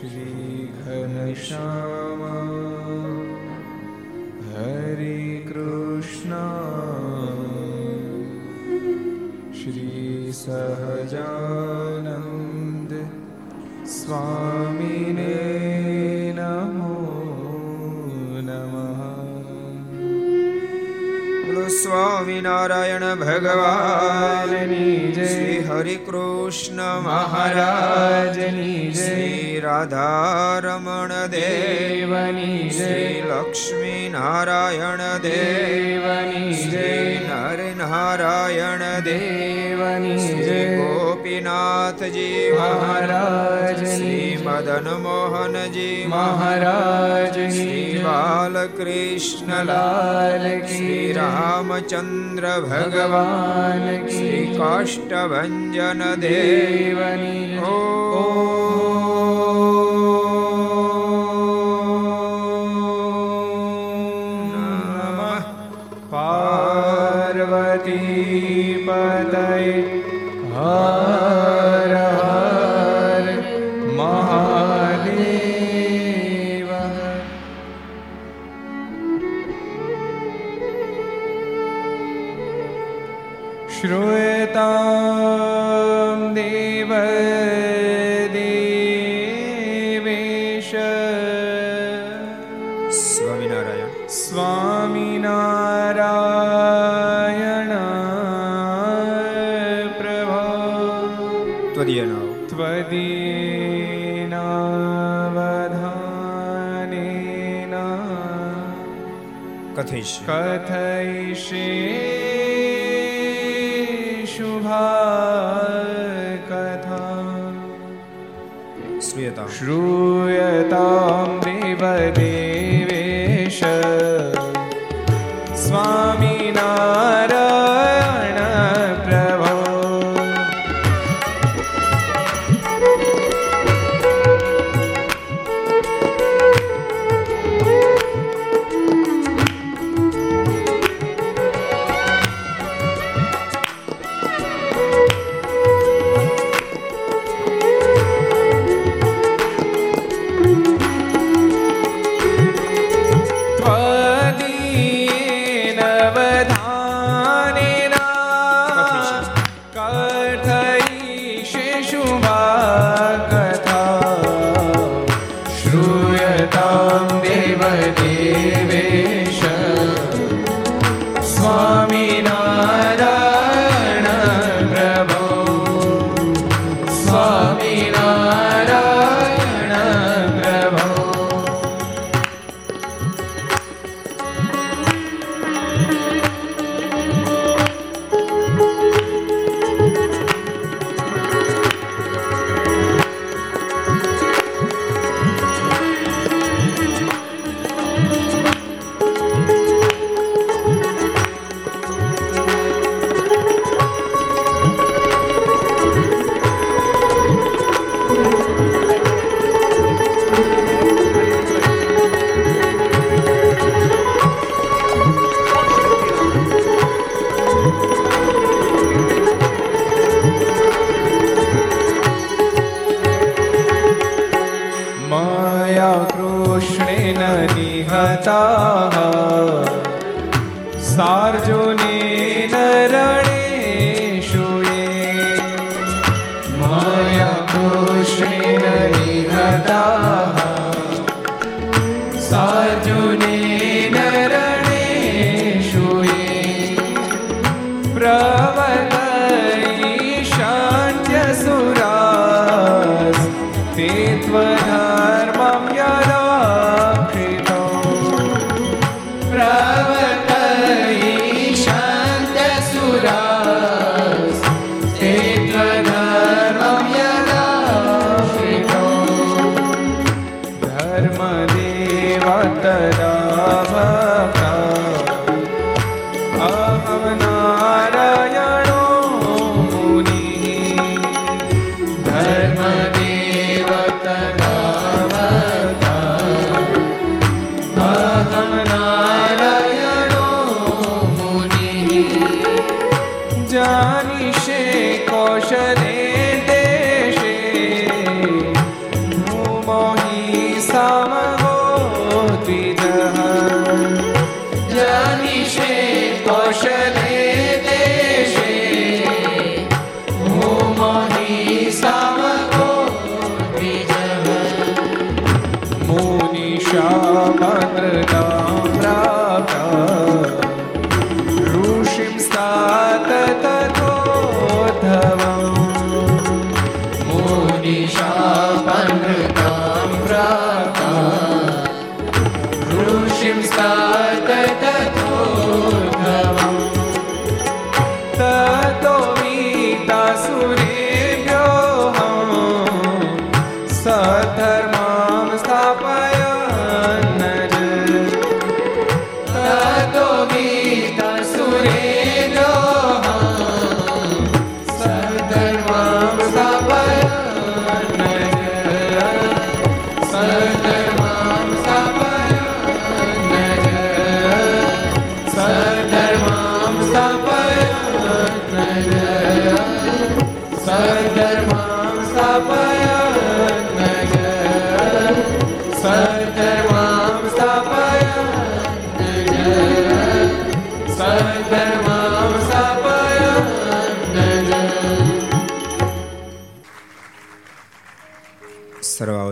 શ્રી ઘનશ્યામ હરે કૃષ્ણ શ્રી સહજાનંદ સ્વામીને સ્વામિનારાયણ ભગવાનની જય. હરિ કૃષ્ણ મહારાજની જય. શ્રી રાધારમણ દેવની શ્રી લક્ષ્મી નારાયણ દેવની શ્રી નરનારાયણ દેવની શ્રી ગોપીનાથજી મહારાજ શ્રી મદન મોહનજી મહારાજ શ્રી બાલકૃષ્ણલાલ શ્રી રામચંદ્ર ભગવાન શ્રી કાષ્ટભન દેવની ઓ પતય હર કથૈષે કથૈષે શુભા કથા શ્રૂયતા શ્રૂયતામ્રિવર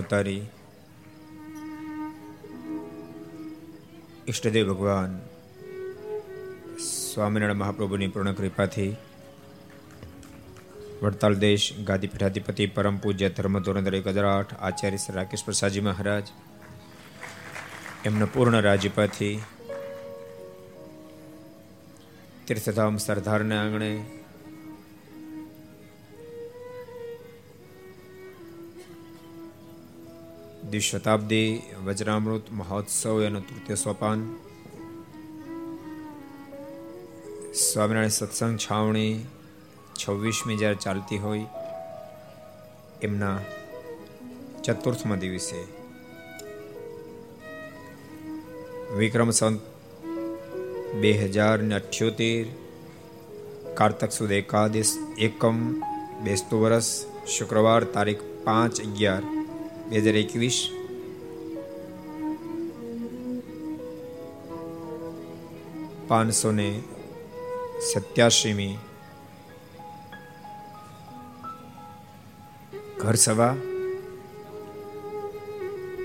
અવતારી ઈષ્ટદેવ ભગવાન, સ્વામિનારાયણ મહાપ્રભુની પૂર્ણ કૃપાથી વડતાલ દેશ, ગાદી પીઠાધિપતિ, પરમ પૂજ્ય, ધર્મ ધોરણધર એક હજાર આઠ, આચાર્ય શ્રી રાકેશ પ્રસાદજી મહારાજ, એમના પૂર્ણ રાજ્યપાથી તીર્થધામ સરદારના આંગણે દ્વિશતાબ્દી વજ્રામૃત મહોત્સવ એનું તૃતીય સોપાન. સ્વામિનારાયણ સત્સંગ છાવણી છવ્વીસમી જ્યારે ચાલતી હોય, એમના ચતુર્થમાં દિવસે વિક્રમ સંત બે હજાર ને અઠ્યોતેર, કારતક સુદ એકાદશ એકમ, બેસતું વર્ષ શુક્રવાર તારીખ પાંચ અગિયાર બે હજાર એકવીસ પાંચસો ને સત્યાસીમી ઘર સભા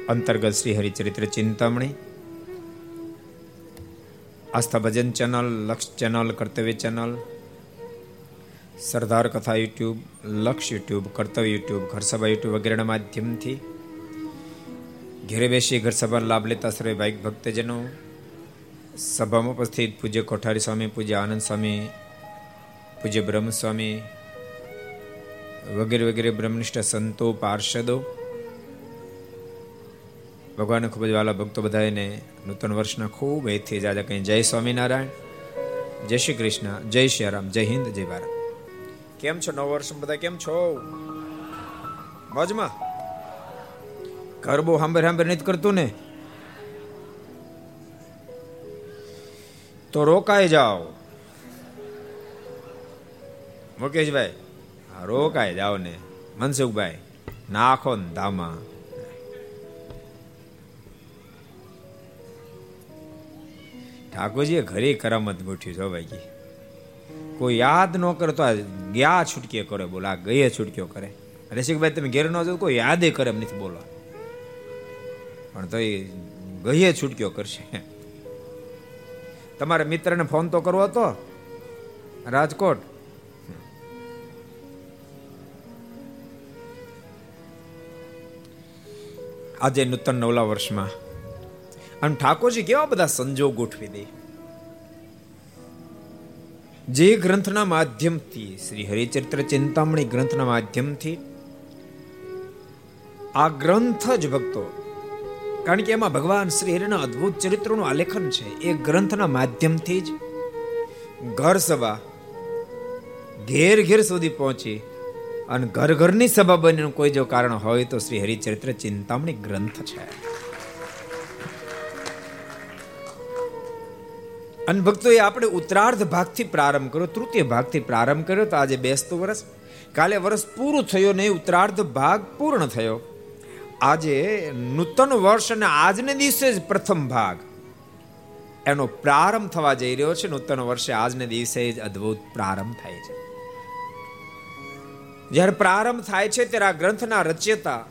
અંતર્ગત Shri Haricharitra Chintamani Aastha Bhajan channel Laksh channel Kartavya channel Sardar Katha YouTube Laksh YouTube કર્તવ્ય યુટ્યુબ ઘરસભા યુટ્યુબ વગેરેના માધ્યમથી ઘેરે બેસી ઘર સભાનો લાભ લેતા સર્વે ભાઈ ભક્તજનો સભામાં ઉપસ્થિત, પૂજ્ય કોઠારી સ્વામી, પૂજ્ય આનંદ સ્વામી, પૂજ્ય બ્રહ્મ સ્વામી વગેરે વગેરે બ્રહ્મનિષ્ઠ સંતો, પાર્ષદો. ભગવાન ખૂબ જ વાલા ભક્તો બધાને નૂતન વર્ષના ખૂબ એથી જ આજે કઈ જય સ્વામિનારાયણ, જય શ્રી કૃષ્ણ, જય શ્રી રામ, જય હિન્દ, જય ભારત. કેમ છો નવ વર્ષ બધા? કેમ છો? મોજમાં? ઘર બહુ સાંભળે હાંબર નથી કરતું ને. તો રોકાઈ જાઓ. મુકેશભાઈ રોકાઈ જાઓ ને. મનસુખભાઈ, નાખો ને ધામા. ઠાકોરજીએ ઘરે કરામત ગોઠવી છો ભાઈ કોઈ યાદ ન કરે તો ગયા છૂટકે કરે બોલા, આ ગયે છૂટક્યો કરે. રસિકભાઈ, તમે ઘેર ન જાવ કોઈ યાદે કરે એમ નથી બોલો પણ તો એ ગયે છૂટક્યો કરશે. તમારા મિત્રને ફોન તો કરવો હતો? રાજકોટ? આજે નૂતન નવલા વર્ષમાં. અને ઠાકોરજી કેવા બધા સંજોગ ગોઠવી દે? જે ગ્રંથના માધ્યમથી, શ્રી હરિચરિત્ર ચિંતામણી ગ્રંથના માધ્યમથી, આ ગ્રંથ જ ભક્તો કારણ કે એમાં ભગવાન શ્રી હરિના અદ્ભુત ચરિત્રનું આલેખન છે. એ ગ્રંથના માધ્યમથી જ ઘર સભા ઘેર ઘેર સુધી પહોંચી અને ઘર ઘરની સભા બનીનું કોઈ જો કારણ હોય તો શ્રી હરિચરિત્ર ચિંતામણી ગ્રંથ છે. અને ભક્તોએ આપણે ઉત્તરાર્ધ ભાગથી પ્રારંભ કર્યો, તૃતીય ભાગથી પ્રારંભ કર્યો, તો આજે બેસતું વર્ષ કાલે વર્ષ પૂરું થયો નહીં ઉત્તરાર્ધ ભાગ પૂર્ણ થયો. આજે નૂતન વર્ષ અને આજને દિવસે જ પ્રથમ ભાગ. એનો પ્રારંભ થવા જઈ રહ્યો છે. નૂતન વર્ષે આજને દિવસે જ અદ્ભુત પ્રારંભ થાય છે. જ્યારે પ્રારંભ થાય છે ત્યારે આ ગ્રંથના રચયતા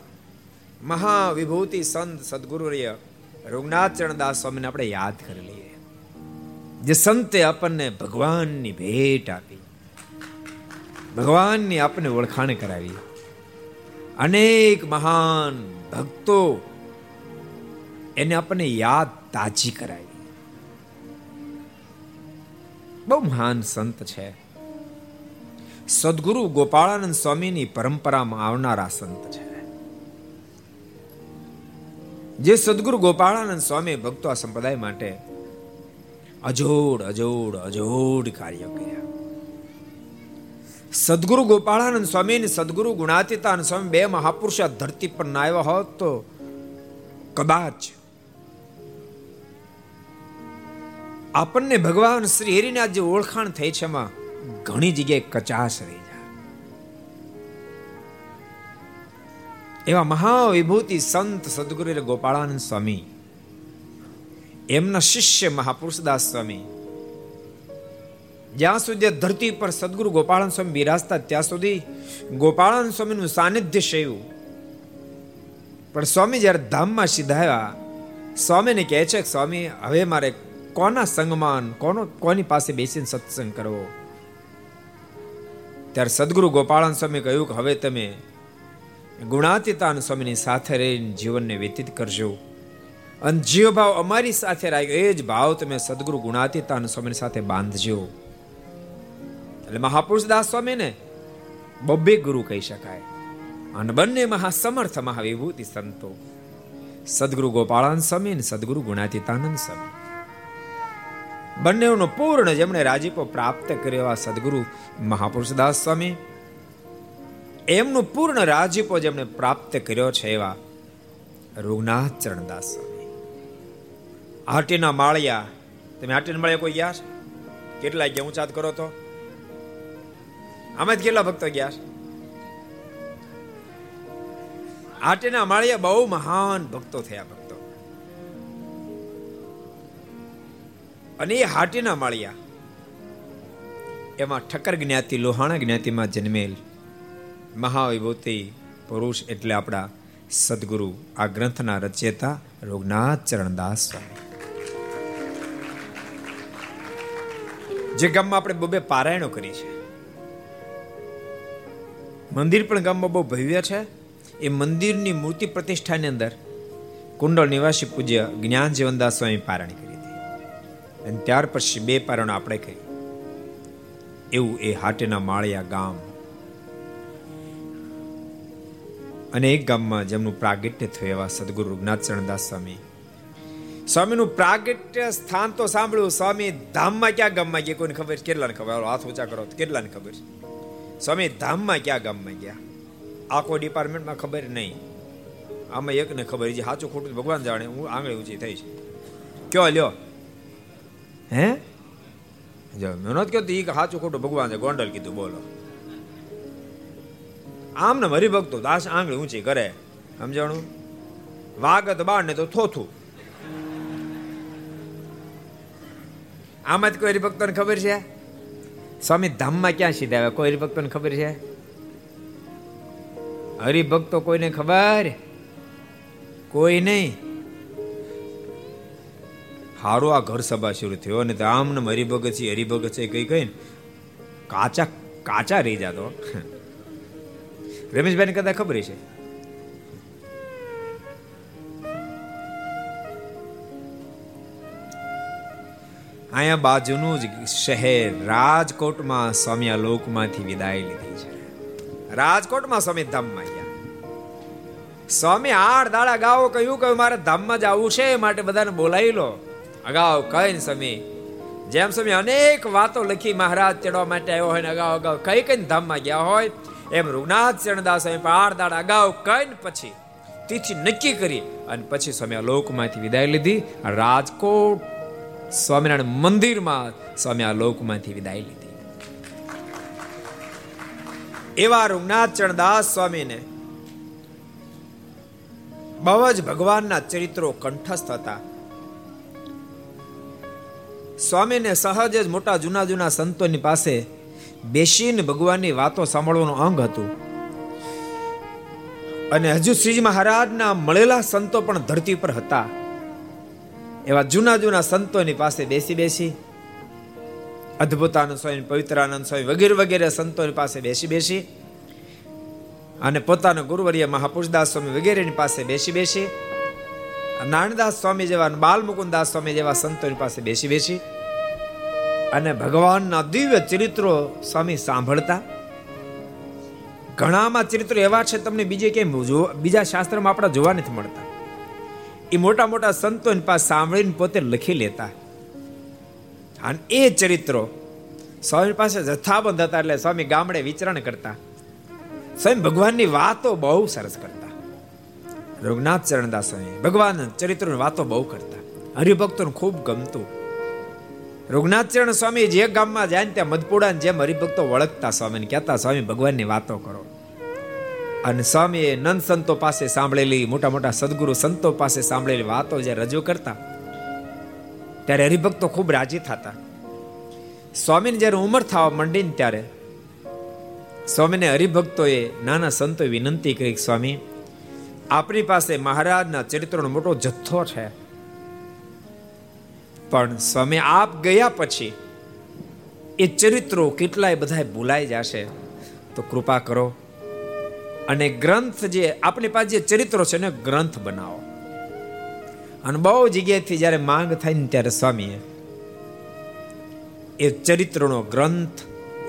મહાવિભૂતિ સંત સદગુરુ રઘુનાથ ચરણદાસ સ્વામીને આપણે યાદ કરી લઈએ. જે સંતે આપણને ભગવાનની ભેટ આપી. ભગવાનની આપણને ઓળખાણ કરાવી. અનેક મહાન ભક્તો એને આપણને યાદ તાજી કરાવી. બહુ મહાન સંત છે. સદગુરુ ગોપાળાનંદ સ્વામીની પરંપરામાં આવનારા સંત છે. જે સદગુરુ ગોપાળાનંદ સ્વામી ભક્તો આ સંપ્રદાય માટે અજોડ અજોડ અજોડ કાર્ય કર્યા. સદગુરુ ગોપાળાનંદ સ્વામી અને સદગુરુ ગુણાતીતાનંદ સ્વામી બે મહાપુરુષ ધરતી પર ના આવ્યા હોત તો કદાચ આપણને ભગવાન શ્રી હરિને આજે ઓળખાણ થઈ છે એમાં ઘણી જગ્યાએ કચાશ રહી જાય. એવા મહાવિભૂતિ સંત સદગુરુ ગોપાળાનંદ સ્વામી, એમના શિષ્ય મહાપુરુષદાસ સ્વામી જ્યાં સુધી ધરતી પર સદગુરુ ગોપાળન સ્વામી બિરાજતા ત્યાં સુધી ગોપાળન સ્વામીનું સાનિધ્ય સેવ્યું. પણ સ્વામી જ્યારે ધામમાં સીધાયા સ્વામીને કહે છે કે, સ્વામી, હવે મારે કોના સંગમાન કોનો, કોની પાસે બેસીને સત્સંગ કરવો? ત્યારે સદગુરુ ગોપાળન સ્વામી કહ્યું કે, હવે તમે ગુણાતીતાન સ્વામીની સાથે રહીને જીવનને વ્યતીત કરજો. અને જીવ ભાવ અમારી સાથે રાખ્યો. એ જ ભાવ તમે સદગુરુ ગુણાતીતાન સ્વામીની સાથે બાંધજો. એટલે મહાપુરુષ દાસ સ્વામીને બબ્બે ગુરુ કહી શકાય. અને બંને મહાસમર્થ મહાવિભૂતિ સંતો. સદગુરુ ગોપાળાન સ્વામી અને સદગુરુ ગુણાતીતાનંદ સ્વામી. બંનેનો પૂર્ણ જેમણે રાજીપો પ્રાપ્ત કર્યો આ સદગુરુ મહાપુરુષદાસ સ્વામી એમનું પૂર્ણ રાજીપો જેમણે પ્રાપ્ત કર્યો છે એવા રૂગનાથ ચરણદાસ સ્વામી હાટીના માળિયા, તમે હાટીના માળિયા કોઈ ગયા છે? કેટલા ગયા ઊંચાત કરો તો? આમાં જ કેટલા ભક્તો ગયા છે? હાટીના માળિયા બહુ મહાન ભક્તો થયા ભક્તો. અને એ હાટીના માળિયા, એમાં ઠક્કર જ્ઞાતિ, લોહાણા જ્ઞાતિમાં જન્મેલ મહાવિભૂતિ પુરુષ એટલે આપણા સદગુરુ આ ગ્રંથના રચયતા રોગનાથ ચરણદાસ સ્વામી. જે ગામમાં આપણે બબે પારાયણો કરી છે. મંદિર પણ ગામમાં બહુ ભવ્ય છે. એ મંદિરની મૂર્તિ પ્રતિષ્ઠાની અંદર કુંડળ નિવાસી પૂજ્ય જ્ઞાન જીવનદાસ સ્વામી પારાયણ કરી હતી. અને ત્યાર પછી બે પારણો આપણે કરી. એવું એ હાટેના માળિયા ગામ અને એક ગામમાં જેમનું પ્રાગટ્ય થયું એવા સદગુરુ રઘુનાથ ચરણદાસ સ્વામી. સ્વામીનું પ્રાગટ્ય સ્થાન તો સાંભળ્યું. સ્વામી ધામમાં ક્યાં ગામમાં ગયા કોઈને ખબર? કેટલાને ખબર? હાથ ઊંચા કરો કેટલાને ખબર? છે સ્વામી ધામમાં ક્યાં ગામમાં ગયા? આખો ડિપાર્ટમેન્ટમાં ખબર નહીં. આમાં એકને ખબર છે સાચું ખોટું ભગવાન જાણે હું આંગળી ઊંચી થઈ છે. કયો લ્યો. હે? જો મેં નથી કહેતું એ સાચું ખોટું ભગવાન છે ગોંડલ કીધું બોલો. આમ ને હરિભક્તો દાસ આંગળી ઊંચી કરે સમજાણું? વાગત બાળ ને તો થોથું. આમાં જ કોઈ હરિભક્તોને ખબર છે? સ્વામી ધામમાં ક્યાં સીધા આવ્યા કોઈ હરિભક્તોને ખબર છે? હરિભક્તો કોઈને ખબર? કોઈ નહીં. હારો આ ઘર સભા શરૂ થયો અને ધામ ને હરિભગત છે હરિભગત છે, કઈ કઈ કાચા કાચા રહી જાતો. રમેશભાઈ કદાચ ખબર છે અહીંયા બાજુનું જ શહેર રાજકોટમાં સ્વામી આ લોકમાંથી વિદાય લીધી છે. રાજકોટમાં સ્વામી ધામમાં ગયા સ્વામી આઠ દાડા ગાઓ કહ્યું કે મારે ધામમાં જવું છે માટે બધાને બોલાવી લો. અગાઉ કઈ સ્વામી, જેમ સ્વામી અનેક વાતો લખી મહારાજ ચડવા માટે આવ્યો હોય અગાઉ અગાઉ કઈ કઈ ધામમાં ગયા હોય, એમ રૂનાથ ચરણદાસ સ્વામી આઠ દાડા અગાઉ કઈ પછી તિથિ નક્કી કરી અને પછી સ્વામી લોકમાંથી વિદાય લીધી. રાજકોટ સ્વામિનારાયણ મંદિરમાં સ્વામી આ લોકમાંથી વિદાય લીધી. એવા રૂગનાથ ચરણદાસ સ્વામીને બહુ જ ભગવાનના ચરિત્રો કંઠસ્થ હતા. સ્વામીને સહજ જ મોટા જૂના જૂના સંતોની પાસે બેસીને ભગવાનની વાતો સાંભળવાનું અંગ હતું. અને હજુ શ્રીજી મહારાજના મળેલા સંતો પણ ધરતી પર હતા. એવા જૂના જૂના સંતોની પાસે બેસી બેસી, અદ્ભુતાનંદ સ્વામી, પવિત્રાનંદ સ્વામી વગેરે વગેરે સંતોની પાસે બેસી બેસી અને પોતાના ગુરુવર્ય મહાપુરુષદાસ સ્વામી વગેરેની પાસે બેસી બેસી, નાનદાસ સ્વામી જેવા બાલમુકુદાસ સ્વામી જેવા સંતોની પાસે બેસી બેસી અને ભગવાનના દિવ્ય ચરિત્રો સ્વામી સાંભળતા. ઘણામાં ચરિત્રો એવા છે, તમને બીજે કેમ બીજા શાસ્ત્રમાં આપણા જોવા નથી મળતા. એ મોટા મોટા સંતોની પાસે સાંભળીને પોતે લખી લેતા. અને એ ચરિત્રો સ્વામી પાસે જથ્થાબંધ હતા એટલે સ્વામી ગામડે વિચરણ કરતા. સ્વયં ભગવાનની વાતો બહુ સરસ કરતા. રઘુનાથ ચરણદાસ સ્વામી ભગવાન ચરિત્રોની વાતો બહુ કરતા. હરિભક્તોને ખૂબ ગમતું. રઘુનાથ ચરણ સ્વામી જે ગામમાં જાય ને ત્યાં મધપુડા જેમ હરિભક્તો વળગતા સ્વામીને કહેતા, સ્વામી, ભગવાનની વાતો કરો. અને સ્વામીએ નંદ સંતો પાસે સાંભળેલી, મોટા મોટા સદગુરુ સંતો પાસે સાંભળેલી વાતો જે રજૂ કરતા, ત્યારે હરિભક્તો ખૂબ રાજી થતા. સ્વામીને જ્યારે ઉંમર થવા માંડી ને ત્યારે સ્વામીને હરિભક્તોએ નાના સંતોએ વિનંતી કરી સ્વામી, આપણી પાસે મહારાજના ચરિત્રનો મોટો જથ્થો છે. પણ સ્વામી, આપ ગયા પછી એ ચરિત્રો કેટલાય બધા ભૂલાઈ જશે. તો કૃપા કરો અને ગ્રંથ જે આપણી પાસે જે ચરિત્રો છે ને ગ્રંથ બનાવો. અને બહુ જગ્યાએથી જ્યારે માંગ થાય ને ત્યારે સ્વામીએ એ ચરિત્રનો ગ્રંથ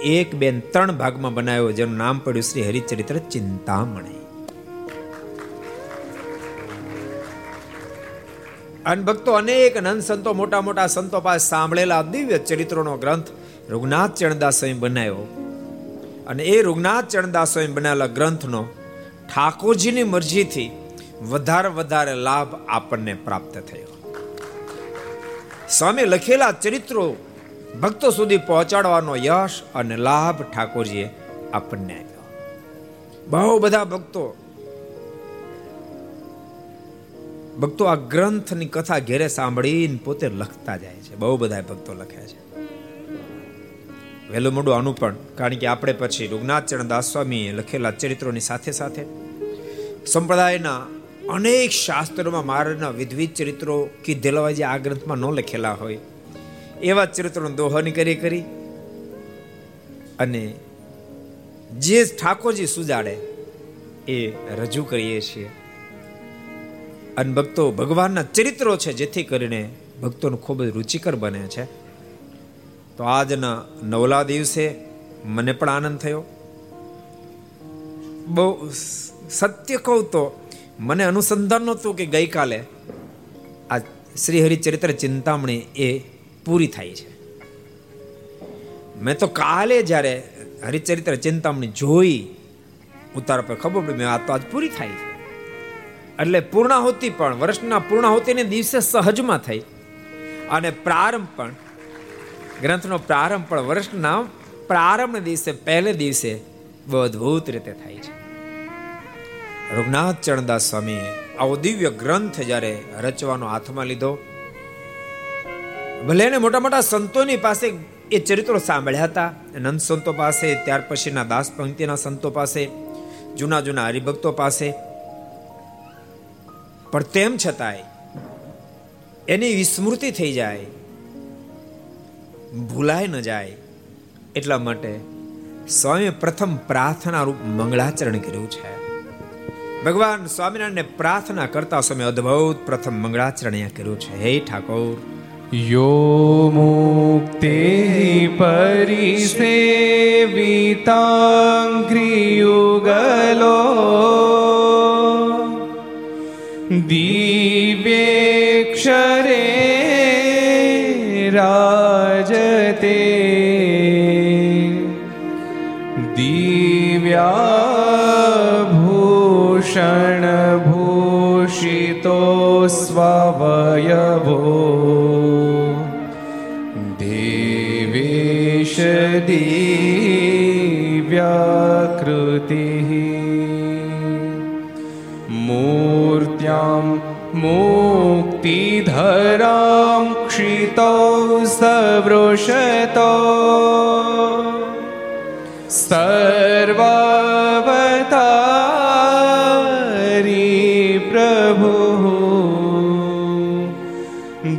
એક બેન ત્રણ ભાગમાં બનાવ્યો, જેનું નામ પડ્યું શ્રી હરિચરિત્ર ચિંતામણી. અને ભક્તો, અનેક નંદ સંતો, મોટા મોટા સંતો પાસે સાંભળેલા દિવ્ય ચરિત્રોનો ગ્રંથ રઘુનાથ ચરણદાસ બનાવ્યો. અને એ રૂગનાથ ચરણદાસ સ્વામી બનાવેલા ગ્રંથનો ઠાકોરજીની મરજીથી વધારે વધારે લાભ આપણને પ્રાપ્ત થયો. સ્વામી લખેલા ચરિત્રો ભક્તો સુધી પહોંચાડવાનો યશ અને લાભ ઠાકોરજીએ આપણને આપ્યો. બહુ બધા ભક્તો ભક્તો આ ગ્રંથની કથા ઘેરે સાંભળીને પોતે લખતા જાય છે. બહુ બધા ભક્તો લખે છે. વહેલું મોડું આનું પણ, કારણ કે આપણે પછી રૂગનાથ ચરણદાસ સ્વામી લખેલા ચરિત્રોની સાથે સાથે સંપ્રદાયના અનેક શાસ્ત્રોમાં મારના વિધવિધ ચરિત્રો કીધેલા હોય જે આ ગ્રંથમાં ન લખેલા હોય, એવા ચરિત્રોનું દોહન કરી કરી અને જે ઠાકોરજી સુજાડે એ રજૂ કરીએ છીએ. અને ભક્તો ભગવાનના ચરિત્રો છે જેથી કરીને ભક્તોનું ખૂબ જ રુચિકર બને છે. તો આજના નવલા દિવસે મને પણ આનંદ થયો. બહુ સત્ય કહું તો મને અનુસંધાન નહોતું કે ગઈકાલે આ શ્રી હરિચરિત્ર ચિંતામણી એ પૂરી થાય છે. મેં તો કાલે જ્યારે હરિચરિત્ર ચિંતામણી જોઈ, ઉતાર પર ખબર પડી, મેં આ તો આજ પૂરી થાય છે. એટલે પૂર્ણાહુતિ પણ, વર્ષના પૂર્ણાહુતિને દિવસે સહજમાં થઈ. અને પ્રારંભ પણ ગ્રંથનો પ્રારંભ પણ વર્ષના પ્રારંભ દિવસે, પહેલે દિવસે બહુ અદભુત રીતે થાય છે. રઘુનાથ ચરણદાસ સ્વામીએ આવો દિવ્ય ગ્રંથ જ્યારે રચવાનો હાથમાં લીધો, ભલે એને મોટા મોટા સંતોની પાસે એ ચરિત્રો સાંભળ્યા હતા, નંદ સંતો પાસે, ત્યાર પછીના દાસ પંક્તિના સંતો પાસે, જૂના જૂના હરિભક્તો પાસે, પણ તેમ છતાંય એની વિસ્મૃતિ થઈ જાય ભૂલાય ન જાય એટલા માટે સ્વામી પ્રથમ પ્રાર્થના રૂપ મંગળાચરણ કર્યું છે. ભગવાન સ્વામિનારાયણને પ્રાર્થના કરતા સમય અદ્ભુત પ્રથમ મંગળાચરણ અહીંયા કર્યું છે. હે ઠાકોર. યો મુક્તે પરિસેવિતાંગ્રિયુગલો દિવ્યેક્ષરે રા दिव्याभूषणभूषितो स्ववयवो दिव्याकृतिः मूर्त्यां मुक्तिधरां क्षितौ सवृषतो सर्वावतारी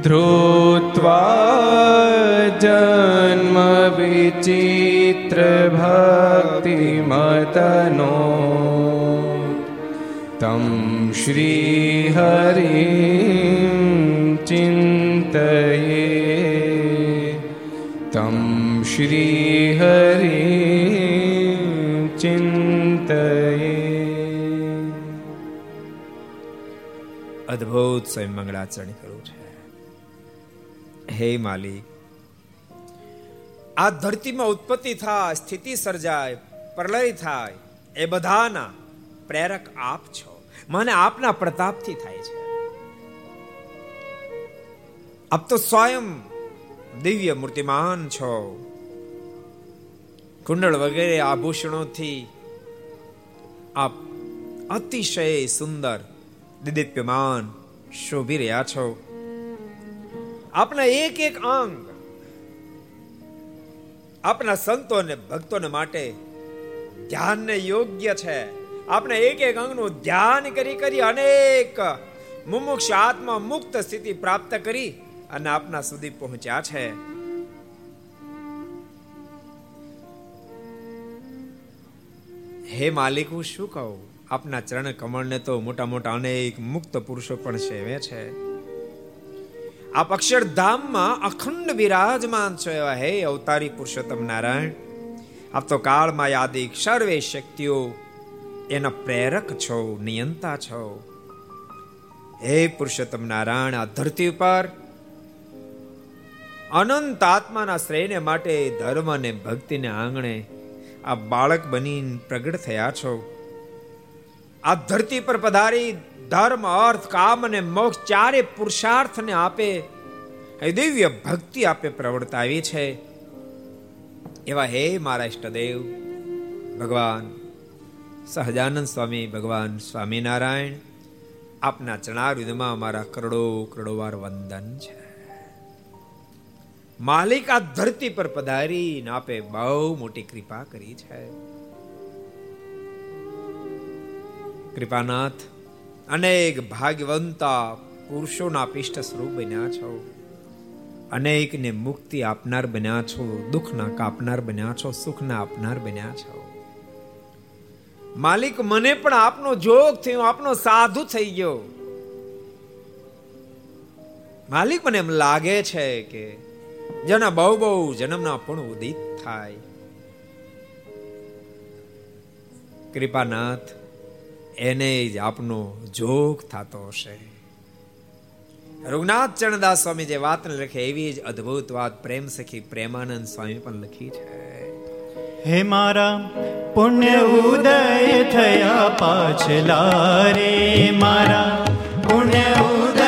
ધૃત્વા જન્મ વિચિત્ર ભક્તિમતનો तं શ્રીહરિ ચિંતયે तं શ્રીહરિ ચિંતયે અદ્ભુત સ્વયં મંગળાચરણ કરવું છે હે માલિક, આ ધરતીમાં ઉત્પત્તિ થાય, સ્થિતિ સર્જાય, પ્રલય થાય, એ બધાના પ્રેરક આપ છો. મને આપના પ્રતાપથી થાય છે. આપ તો સ્વયં દિવ્ય મૂર્તિમાન છો. કુંડળ વગેરે આભૂષણોથી આપ અતિશય સુંદર, દિદીપ્યમાન શોભી રહ્યા છો. આપના એક એક અંગ આપના સંતો અને ભક્તોને માટે ધ્યાનને યોગ્ય છે. આપણે એક એક અંગનું ધ્યાન કરી કરી અનેક મુમુક્ષ આત્મા મુક્ત સ્થિતિ પ્રાપ્ત કરી અને આપના સુધી પહોંચ્યા છે. હે માલિક, હું શું કહું? આપના ચરણ કમળને તો મોટા મોટા અનેક મુક્ત પુરુષો પણ સેવે છે. આપ અક્ષરધામમાં અખંડ વિરાજમાન છો એવા હે અવતારી પુરુષોત્તમ નારાયણ. આપ તો કાળમાં યાદિક સર્વે શક્તિઓ એના પ્રેરક છો, નિયંતા છો. હે પુરુષોત્તમ નારાયણ, આ ધરતી ઉપર અનંત આત્માના શ્રેયને માટે, ધર્મ અને ભક્તિને આંગણે આ બાળક બની પ્રગટ થયા છો. આ ધરતી પર પધારી ધર્મ, અર્થ, કામ અને મોક્ષ ચારે પુરુષાર્થને આપે, એ દિવ્ય ભક્તિ આપે પ્રવર્તા આવી છે. એવા હે મારા ઇષ્ટદેવ ભગવાન સહજાનંદ સ્વામી, ભગવાન સ્વામિનારાયણ, આપના ચણારુદમાં અમારા કરોડો કરોડો વાર વંદન છે. માલિક આ ધરતી પર પધારીને આપે બહુ મોટી કૃપા કરી છે. કૃપાનાથ અનેક ભાગવંતા પુરુષોના પિષ્ટ સ્વરૂપ બન્યા છો. અનેકને મુક્તિ આપનાર બન્યા છો, દુઃખના કાપનાર બન્યા છો, સુખના આપનાર બન્યા છો. માલિક, મને પણ આપનો જોગ થયો, આપનો સાધુ થઈ ગયો. માલિક, મને એમ લાગે છે કે જેના બહુ બહુ જન્મના પણ ઉદિત થાય. કૃપાનાથ એને જ આપનું જોગ થતો હશે. રઘુનાથ ચરણદાસ સ્વામી જે વાતને લખે એવી જ અદ્ભુત વાત પ્રેમ સખી પ્રેમાનંદ સ્વામી પણ લખી છે. હે મારા પુણ્ય ઉદય થયા પાછલા રે મારા પુણ્ય ઉદય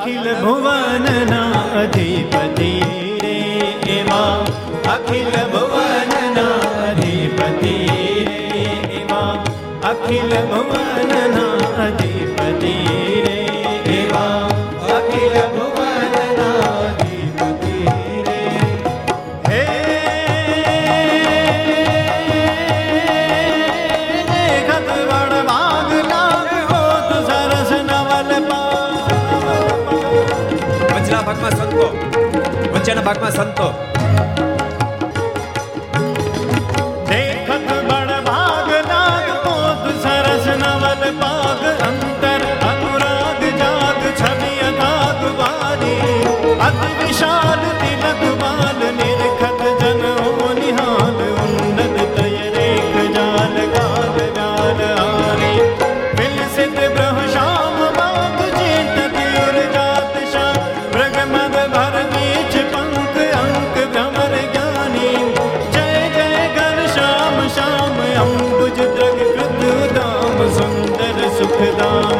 અખિલ ભુવનના અધિપતિ રે એવા. અખિલ ભુવનના અધિપતિ રે એવા. અખિલ ભુવનના અધિપતિ બાગમાં સંતો. सुखदाम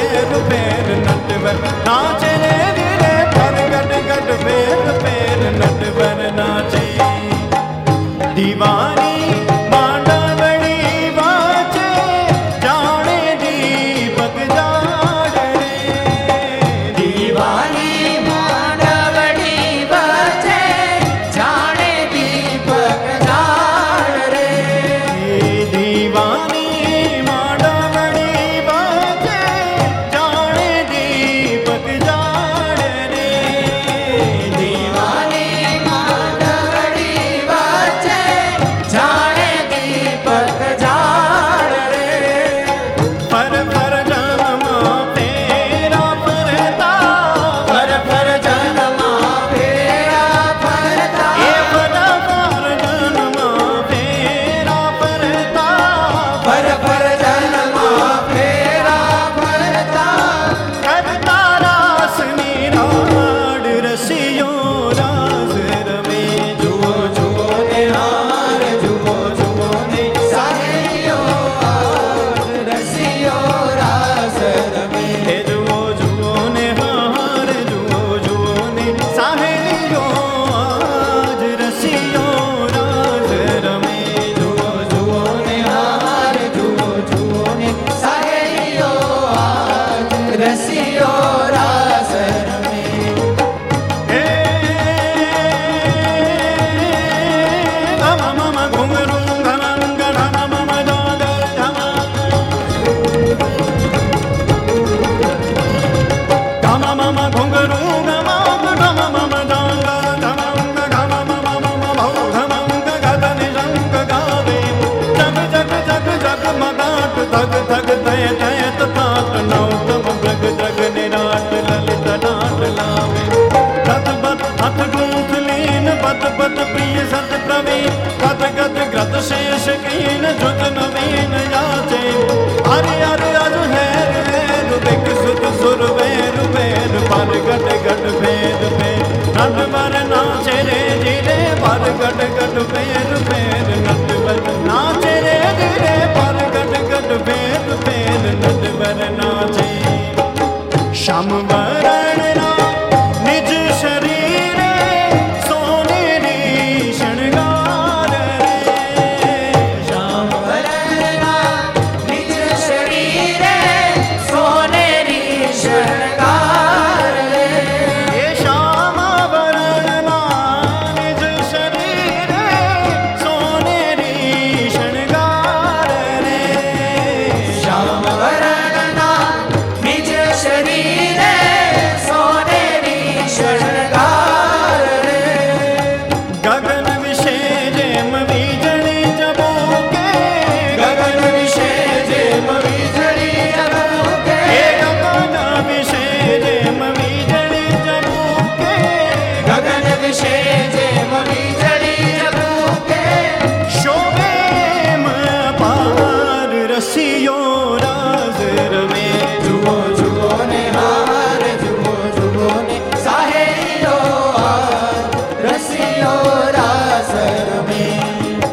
பேரு பேரு நட்டுவர் நாச்ச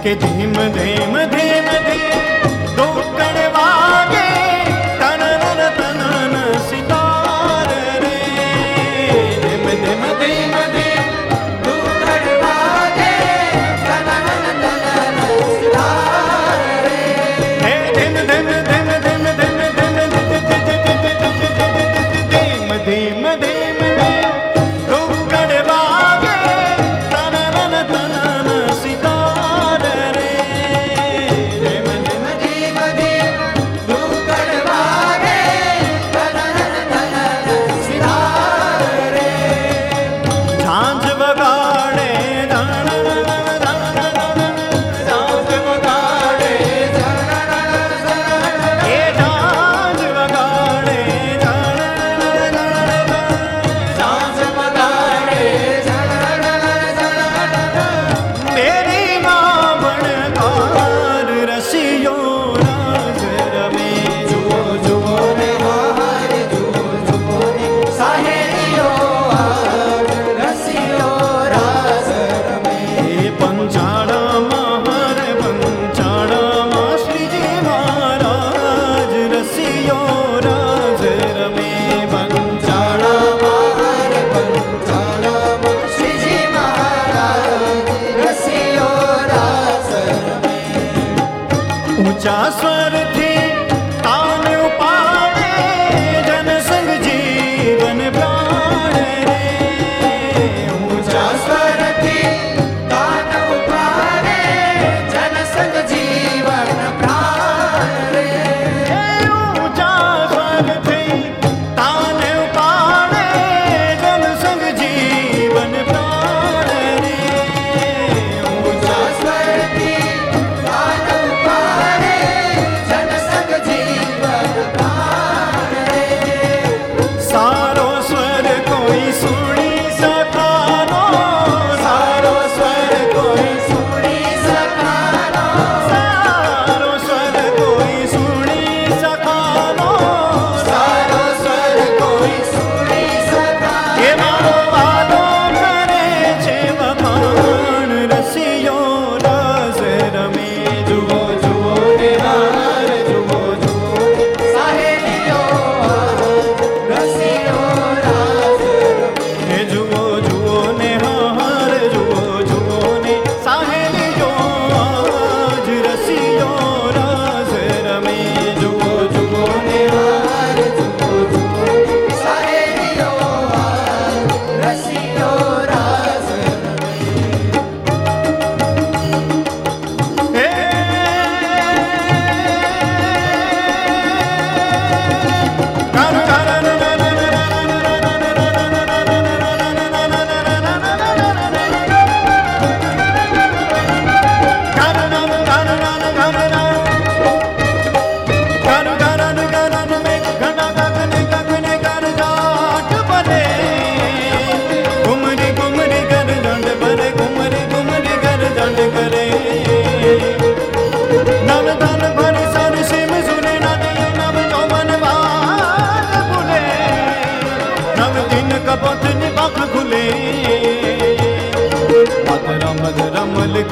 કે ધીમ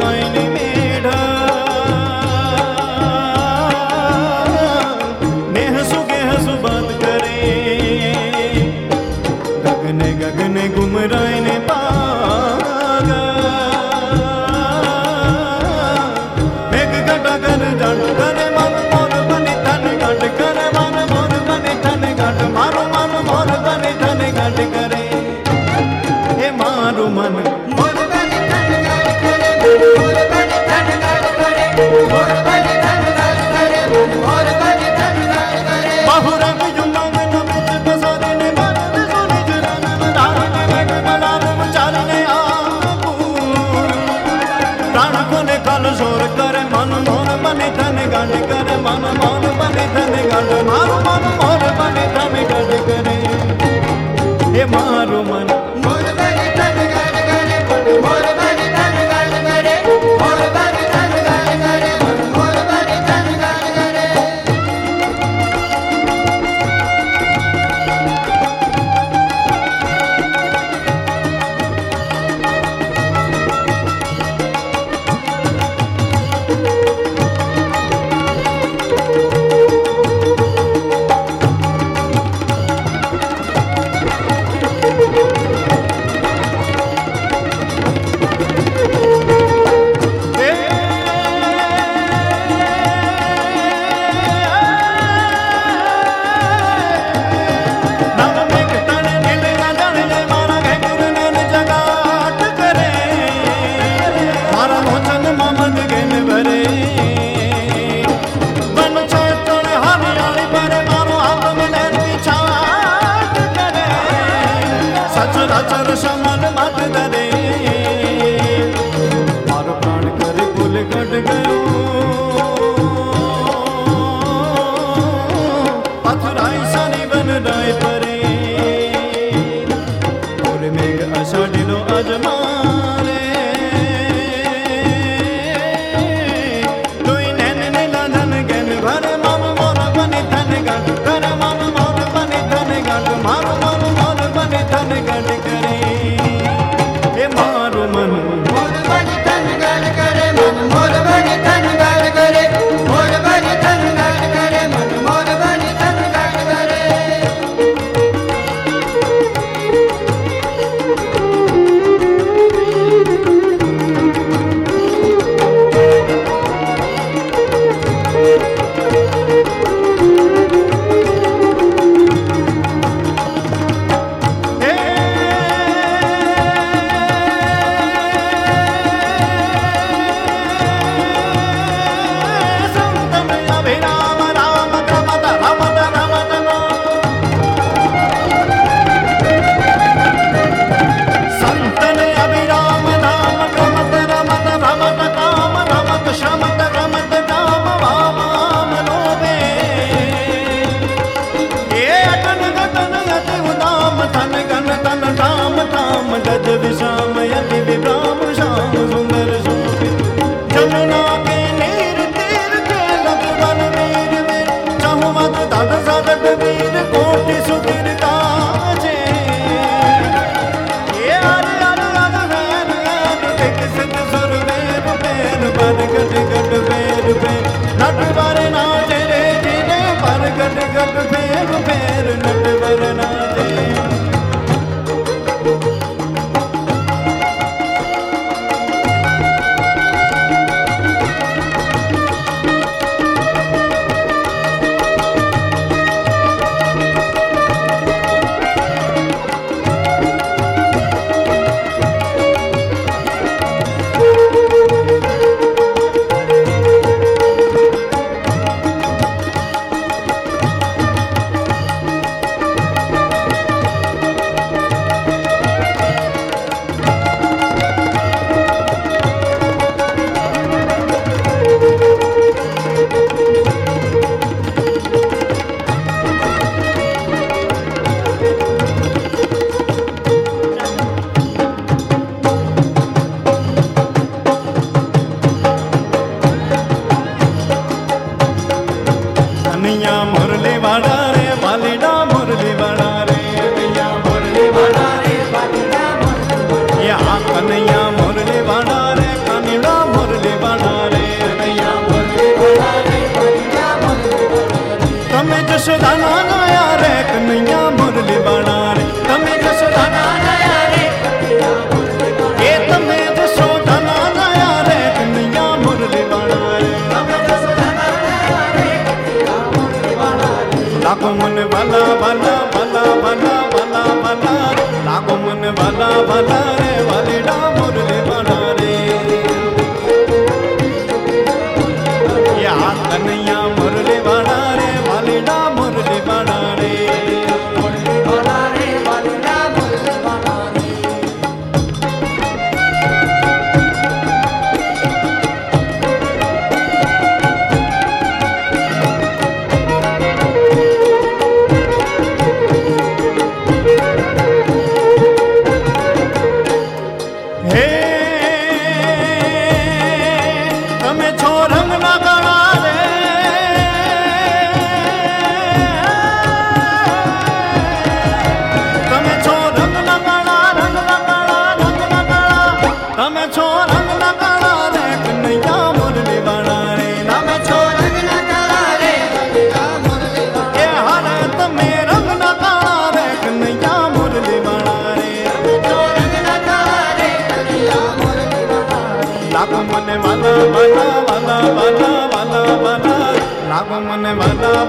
कोई મારું મન भला भला रे मे मदि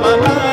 વાલા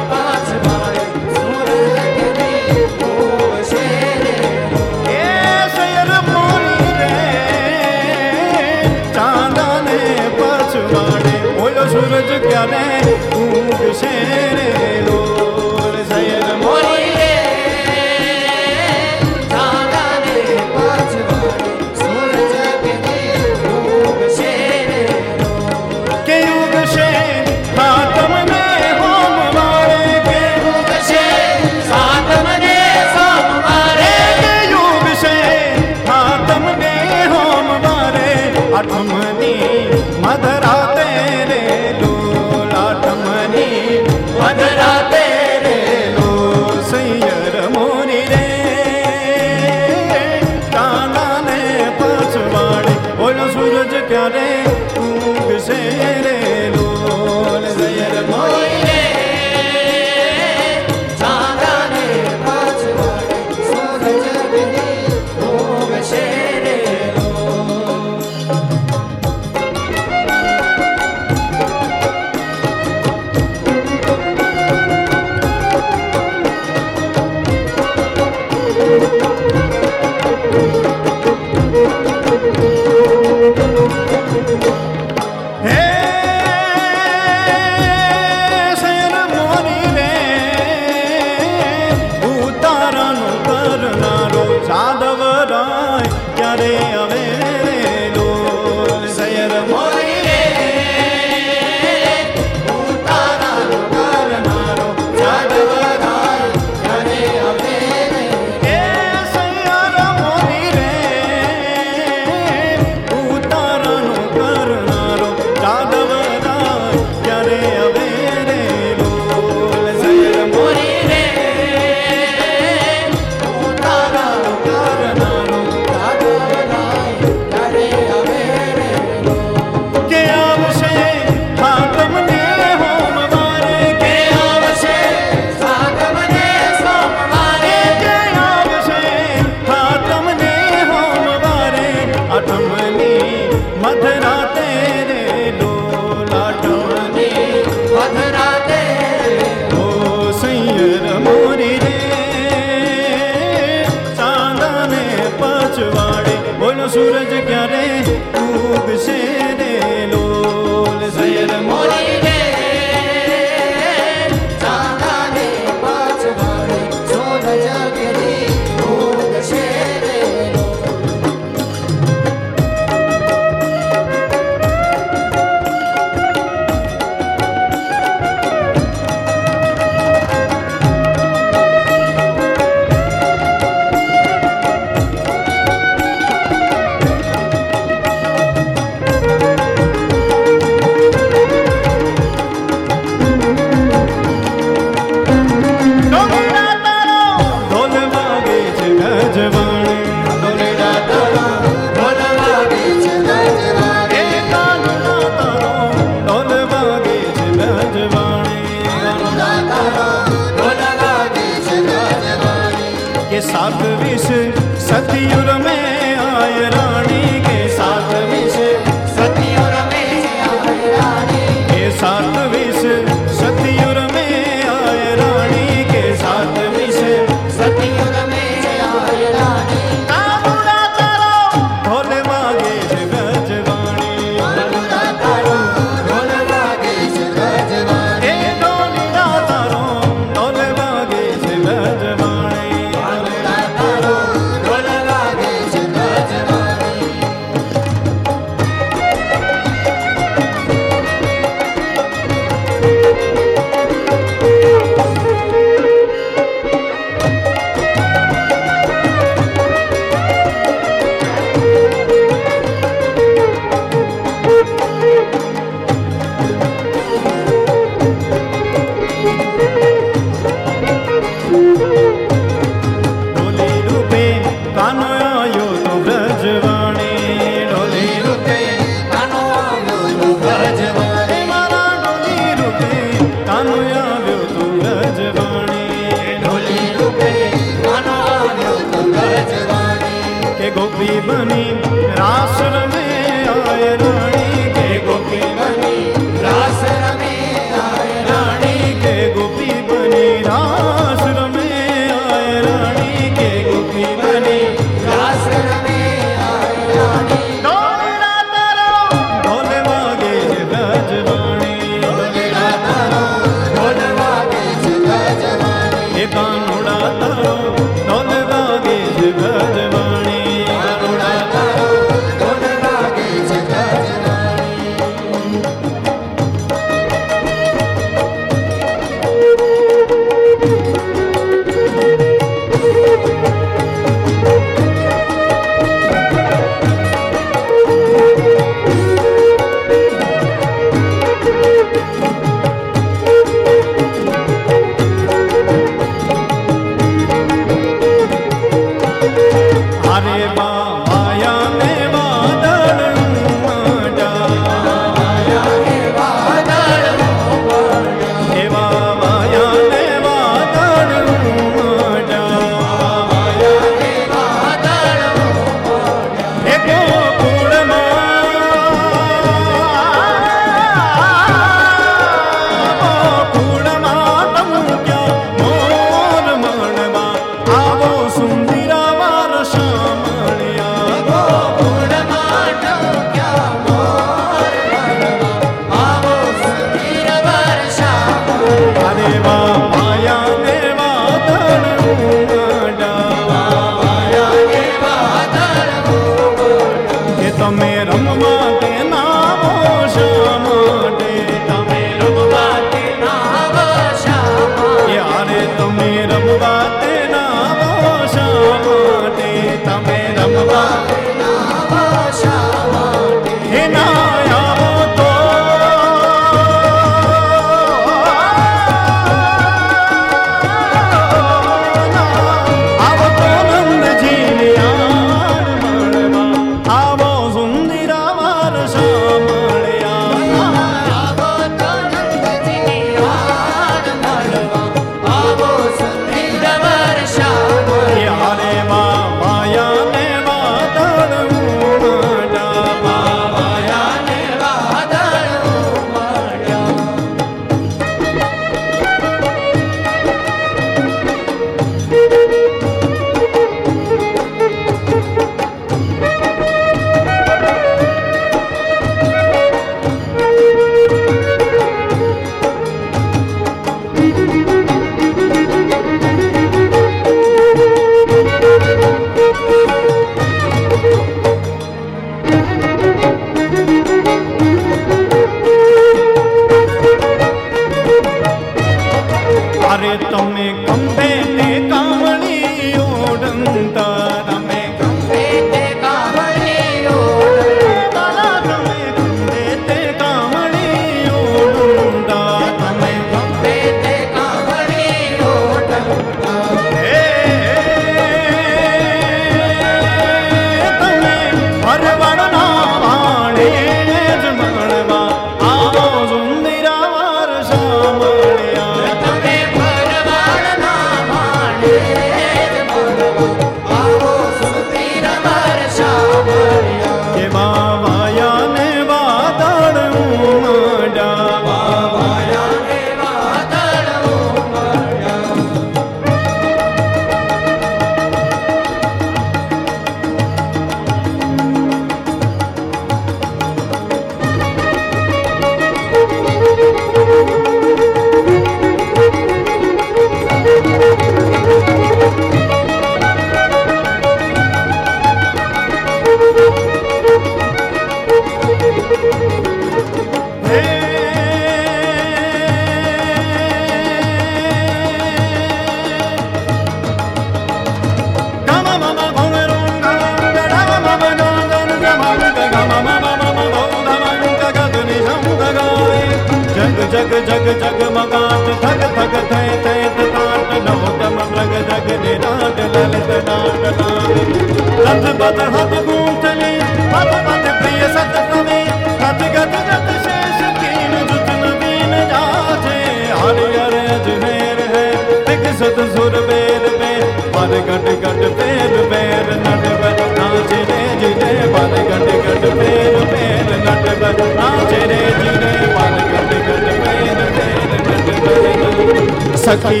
रथ बद हथ गूंथली पथ पथ प्रिय सत कवि रथ गत गत शेष कीन जुतन दीन जाचे। हरिहर अजमेर है तिक सत सुर बेर पे। पर गट गट पेर पेर नट बट नाचे रे जिने। पर गट गट पेर पेर नट बट नाचे रे जिने। पर गट गट पेर पेर नट बट सखी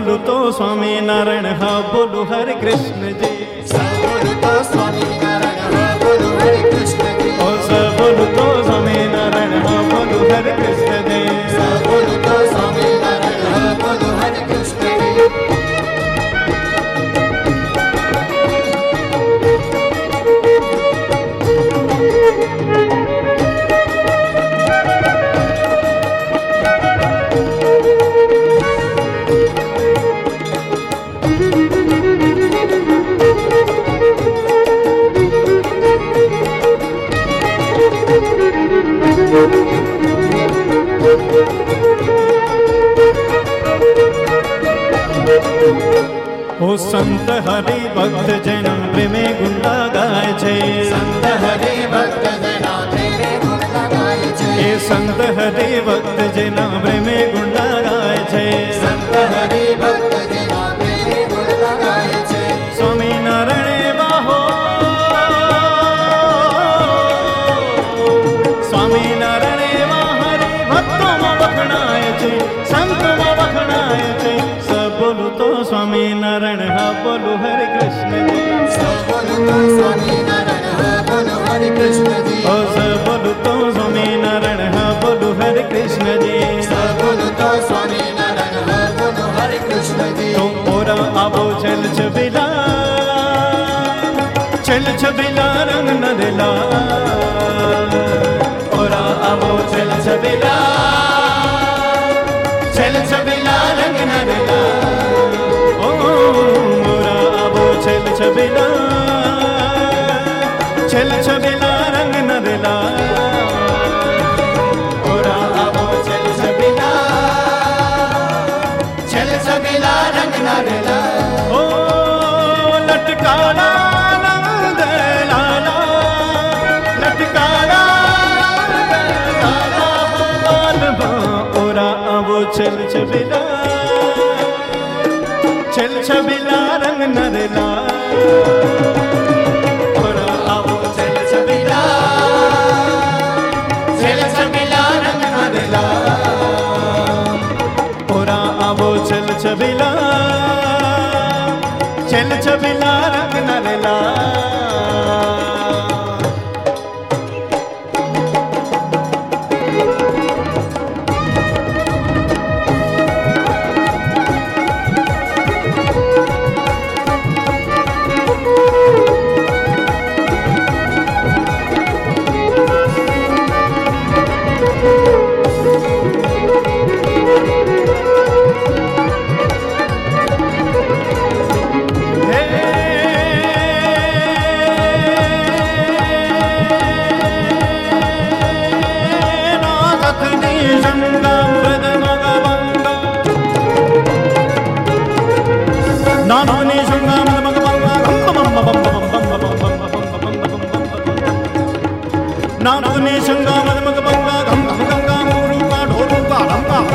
બોલું તો સ્વામિનારાયણ હા બોલું હરે કૃષ્ણજી બોલું તો સંત હરિ ભક્ત જેના પ્રેમે ગુંડા ગાય છે. સંત હરિ ભક્ત જના પ્રેમે ગુણ લગાય છે. સ્વામિનારાયણ બાહો સ્વામિનારાયણ એવા હરિ ભક્તોમાં વખણાય છે સંતોમાં વખણાય છે. સ બોલું તો સ્વામિનારાયણ હા બોલું હરે કૃષ્ણ. તો કૃષ્ણજી. ઓ બોલું તો સ્વામિનારાયણ હા બોલું હરે કૃષ્ણજી. બોલો તો સ્વામિનારાયણ હ બોલો હરે કૃષ્ણજી. તો ઓરા આવો છેલ છબીલા છેલ છબીલા રંગ નરેલા. ઓરા આવો છેલ છબીલા છેલ છબીલા રંગ નરેલા. ઓ ઓરા આવો છેલ છબીલા. છલ છબેલા રંગ નરેલા. ઓ આવો છલ છબીલા છલ છબીલા રંગ નરલા. છબીલા છેલ છબીલા રંગ નરેલા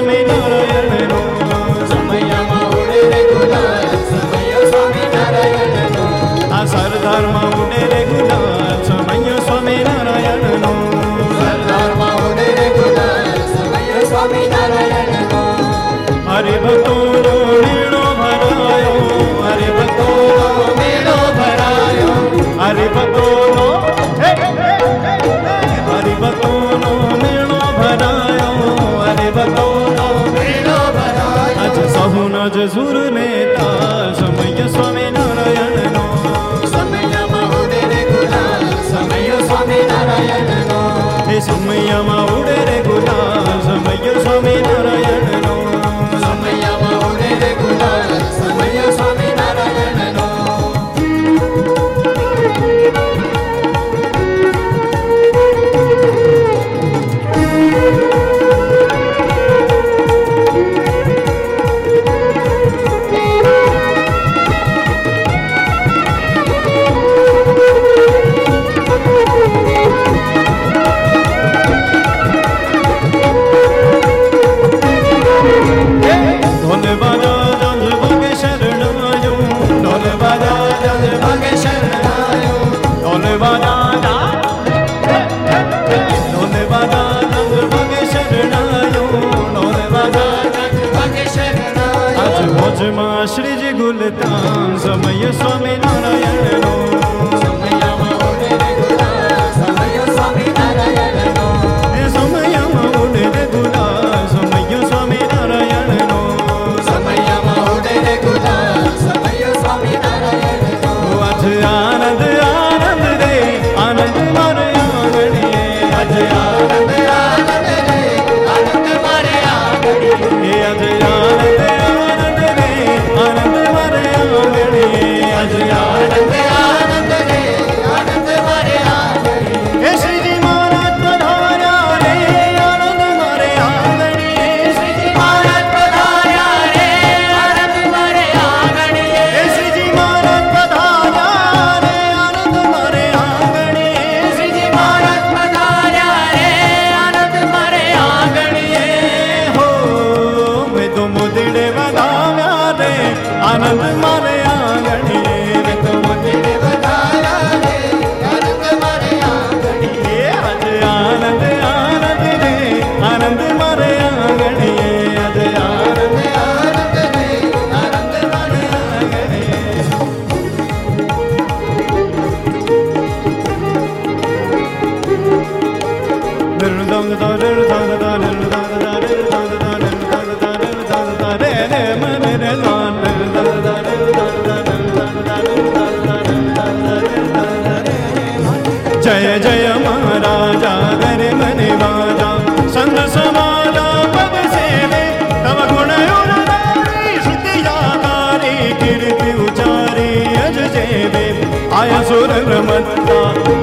સમય ಸಮಯ ಸಮಯ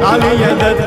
阿里演的。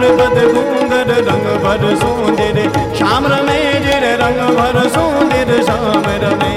बन बद घूंगर रंग भर सोंदिर श्याम रमे जिर रंग भर सोंदिर श्याम रमे